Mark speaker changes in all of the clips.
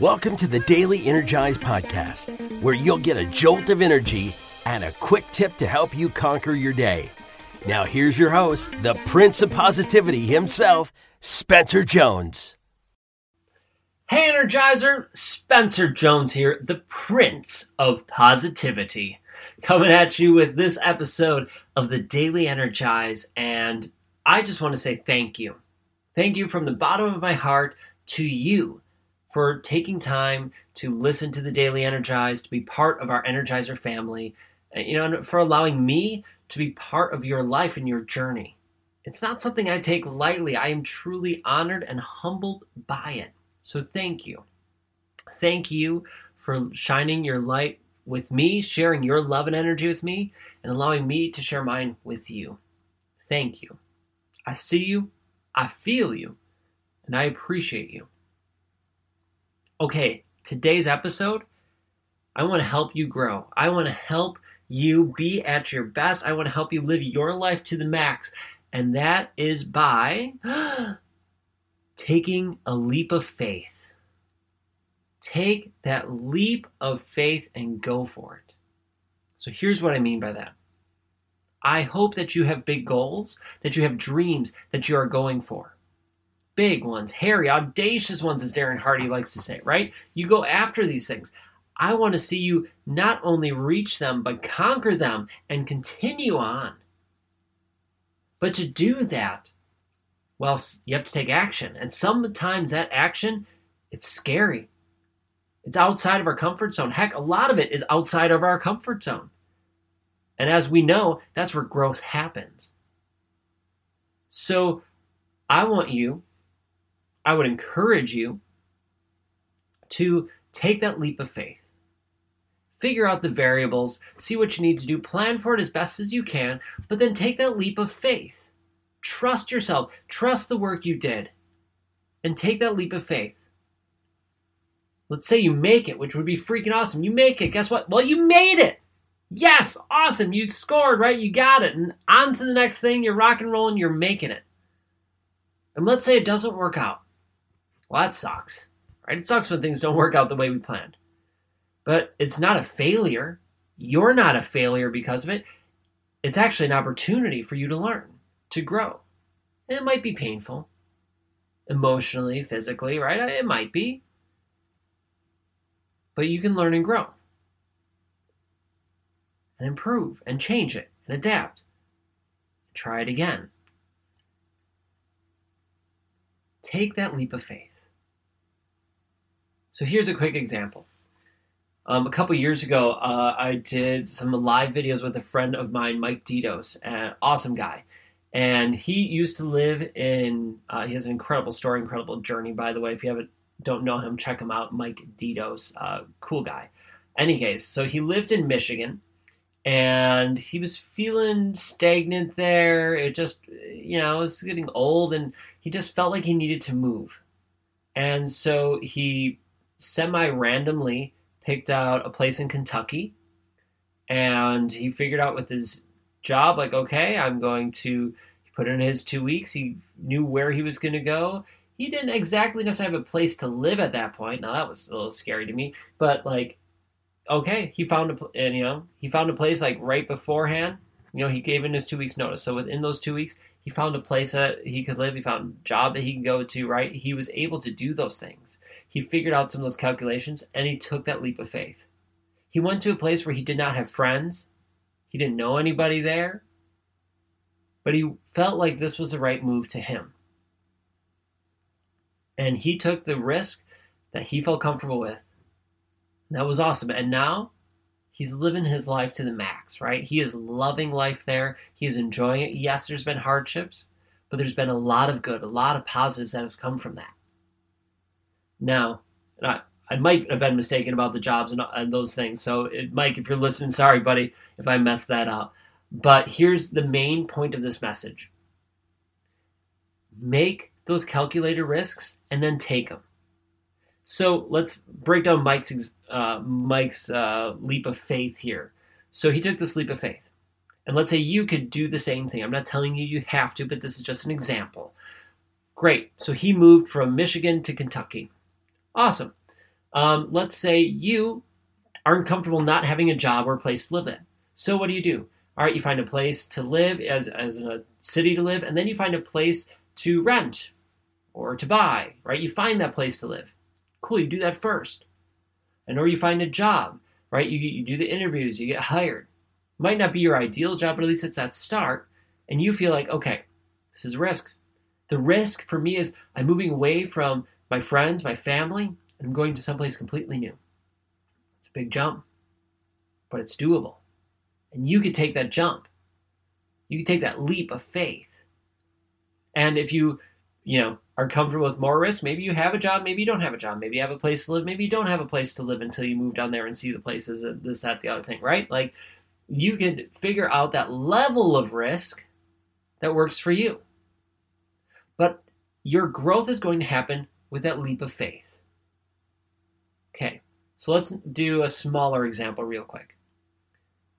Speaker 1: Welcome to the Daily Energize Podcast, where you'll get a jolt of energy and a quick tip to help you conquer your day. Now, here's your host, the Prince of Positivity himself, Spencer Jones.
Speaker 2: Hey, Energizer! Spencer Jones here, the Prince of Positivity, coming at you with this episode of the Daily Energize. And I just want to say thank you. Thank you from the bottom of my heart to you for taking time to listen to the Daily Energize, to be part of our Energizer family, uh, you know, and for allowing me to be part of your life and your journey. It's not something I take lightly. I am truly honored and humbled by it. So thank you. Thank you for shining your light with me, sharing your love and energy with me, and allowing me to share mine with you. Thank you. I see you, I feel you, and I appreciate you. Okay, today's episode, I want to help you grow. I want to help you be at your best. I want to help you live your life to the max. And that is by taking a leap of faith. Take that leap of faith and go for it. So here's what I mean by that. I hope that you have big goals, that you have dreams that you are going for. Big ones, hairy, audacious ones, as Darren Hardy likes to say, right? You go after these things. I want to see you not only reach them, but conquer them and continue on. But to do that, well, you have to take action. And sometimes that action, it's scary. It's outside of our comfort zone. Heck, a lot of it is outside of our comfort zone. And as we know, that's where growth happens. So I want you, I would encourage you to take that leap of faith. Figure out the variables, see what you need to do, plan for it as best as you can, but then take that leap of faith. Trust yourself. Trust the work you did. And take that leap of faith. Let's say you make it, which would be freaking awesome. You make it. Guess what? Well, you made it. Yes, awesome. You scored, right? You got it. And on to the next thing. You're rock and rolling. You're making it. And let's say it doesn't work out. Well, that sucks, right? It sucks when things don't work out the way we planned. But it's not a failure. You're not a failure because of it. It's actually an opportunity for you to learn to grow. And it might be painful, emotionally, physically, right? It might be. But you can learn and grow, and improve, and change it, and adapt. Try it again. Take that leap of faith. So here's a quick example. Um, a couple years ago, uh, I did some live videos with a friend of mine, Mike Didos, an awesome guy and he used to live in. Uh, he has an incredible story, incredible journey. By the way, if you haven't don't know him, check him out. Mike Didos, uh, cool guy. Any case, so he lived in Michigan, and he was feeling stagnant there. It just, you know, it was getting old, and he just felt like he needed to move. And so he semi randomly picked out a place in Kentucky, and he figured out with his job like okay i'm going to put in his two weeks he knew where he was going to go. He didn't exactly necessarily have a place to live at that point. Now that was a little scary to me but like okay he found a and you know he found a place like right beforehand. You know he gave in his two weeks notice. So within those two weeks he found a place that he could live. He found a job that he can go to right? He was able to do those things he figured out some of those calculations and he took that leap of faith he went to a place where he did not have friends he didn't know anybody there, but he felt like this was the right move to him. And he took the risk that he felt comfortable with. That was awesome. And now he's living his life to the max, right? He is loving life there. He is enjoying it. Yes, there's been hardships, but there's been a lot of good, a lot of positives that have come from that. Now, I, I might have been mistaken about the jobs and, and those things. So, it, Mike, if you're listening, sorry, buddy, if I messed that up. But here's the main point of this message make those calculated risks and then take them. So let's break down Mike's uh, Mike's uh, leap of faith here. So he took this leap of faith, and let's say you could do the same thing. I'm not telling you you have to, but this is just an example. Great. So he moved from Michigan to Kentucky. Awesome. Um, let's say you aren't comfortable not having a job or a place to live in. So what do you do? All right, you find a place to live as, as a city to live, and then you find a place to rent or to buy, right? You find that place to live. Cool, you do that first. And or you find a job, right? You, you do the interviews, you get hired. Might not be your ideal job, but at least it's that start. And you feel like, okay, this is risk. The risk for me is I'm moving away from my friends, my family, and I'm going to someplace completely new. It's a big jump, but it's doable. And you could take that jump. You could take that leap of faith. And if you, you know, are comfortable with more risk, maybe you have a job, maybe you don't have a job, maybe you have a place to live, maybe you don't have a place to live until you move down there and see the places, this, that, the other thing, right? Like you could figure out that level of risk that works for you. But your growth is going to happen with that leap of faith. Okay, so let's do a smaller example real quick.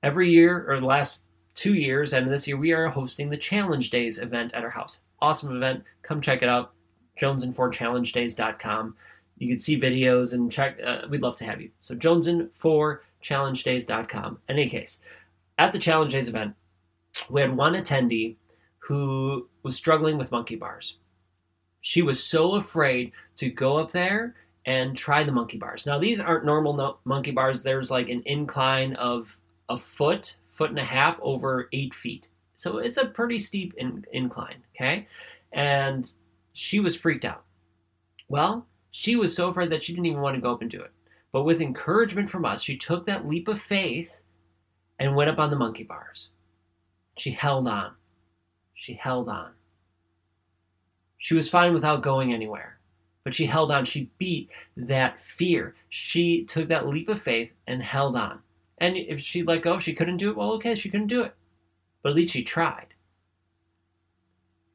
Speaker 2: Every year, or the last two years, and this year, we are hosting the Challenge Days event at our house. Awesome event. Come check it out. Jonesand4challengedays.com. You can see videos and check. Uh, we'd love to have you. So Jonesand4challengedays.com. In any case, at the Challenge Days event, we had one attendee who was struggling with monkey bars. She was so afraid to go up there and try the monkey bars. Now, these aren't normal no- monkey bars. There's like an incline of a foot, foot and a half over eight feet. So it's a pretty steep in- incline, okay? And she was freaked out. Well, she was so afraid that she didn't even want to go up and do it. But with encouragement from us, she took that leap of faith and went up on the monkey bars. She held on. She held on. She was fine without going anywhere, but she held on. She beat that fear. She took that leap of faith and held on. And if she let go, she couldn't do it. Well, okay, she couldn't do it. But at least she tried.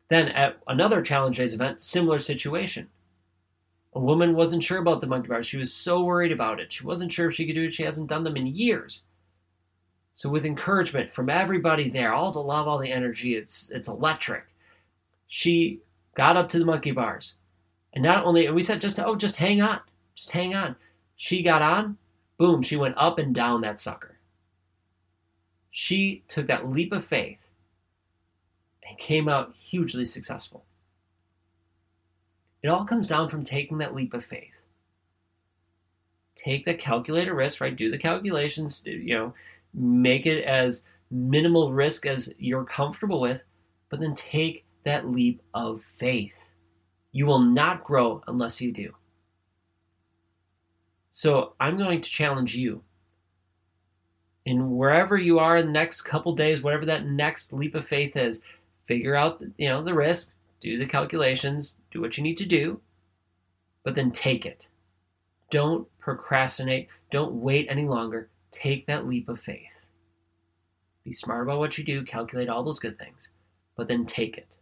Speaker 2: Then at another Challenge Days event, similar situation. A woman wasn't sure about the monkey bars. She was so worried about it. She wasn't sure if she could do it. She hasn't done them in years. So with encouragement from everybody there, all the love, all the energy, it's it's electric. She got up to the monkey bars. And not only and we said just oh just hang on. Just hang on. She got on, boom, she went up and down that sucker. She took that leap of faith and came out hugely successful. It all comes down from taking that leap of faith. Take the calculated risk, right? Do the calculations, you know, make it as minimal risk as you're comfortable with, but then take that leap of faith. You will not grow unless you do. So I'm going to challenge you. In wherever you are in the next couple days, whatever that next leap of faith is, figure out you know the risk, do the calculations, do what you need to do, but then take it. Don't procrastinate. Don't wait any longer. Take that leap of faith. Be smart about what you do, calculate all those good things, but then take it.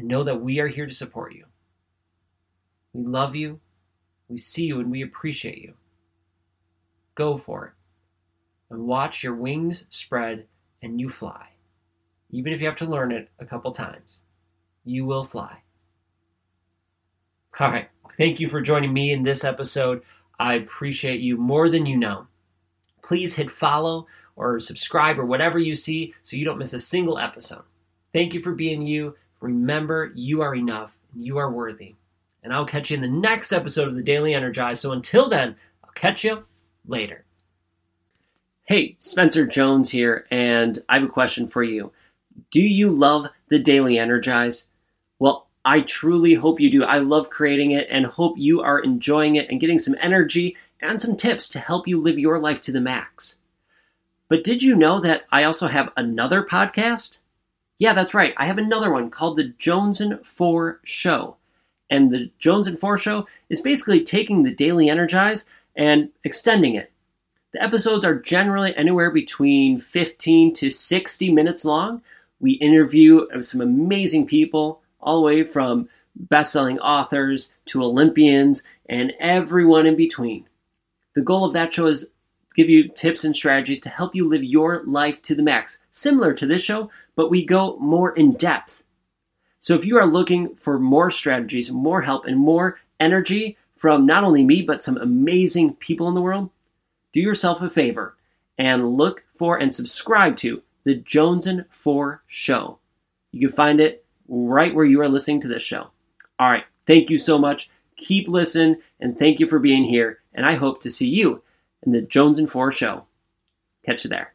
Speaker 2: And know that we are here to support you. We love you, we see you, and we appreciate you. Go for it. And watch your wings spread and you fly. Even if you have to learn it a couple times, you will fly. All right. Thank you for joining me in this episode. I appreciate you more than you know. Please hit follow or subscribe or whatever you see so you don't miss a single episode. Thank you for being you. Remember, you are enough you are worthy. And I'll catch you in the next episode of the Daily Energize. So until then, I'll catch you later. Hey, Spencer Jones here, and I have a question for you. Do you love the Daily Energize? Well, I truly hope you do. I love creating it and hope you are enjoying it and getting some energy and some tips to help you live your life to the max. But did you know that I also have another podcast? Yeah, that's right. I have another one called The Jones and 4 Show. And The Jones and 4 Show is basically taking the Daily Energize and extending it. The episodes are generally anywhere between 15 to 60 minutes long. We interview some amazing people, all the way from best selling authors to Olympians and everyone in between. The goal of that show is give you tips and strategies to help you live your life to the max, similar to this show, but we go more in depth. So if you are looking for more strategies, more help, and more energy from not only me, but some amazing people in the world, do yourself a favor and look for and subscribe to the Jones and Four Show. You can find it right where you are listening to this show. All right. Thank you so much. Keep listening and thank you for being here. And I hope to see you in the Jones and Four Show. Catch you there.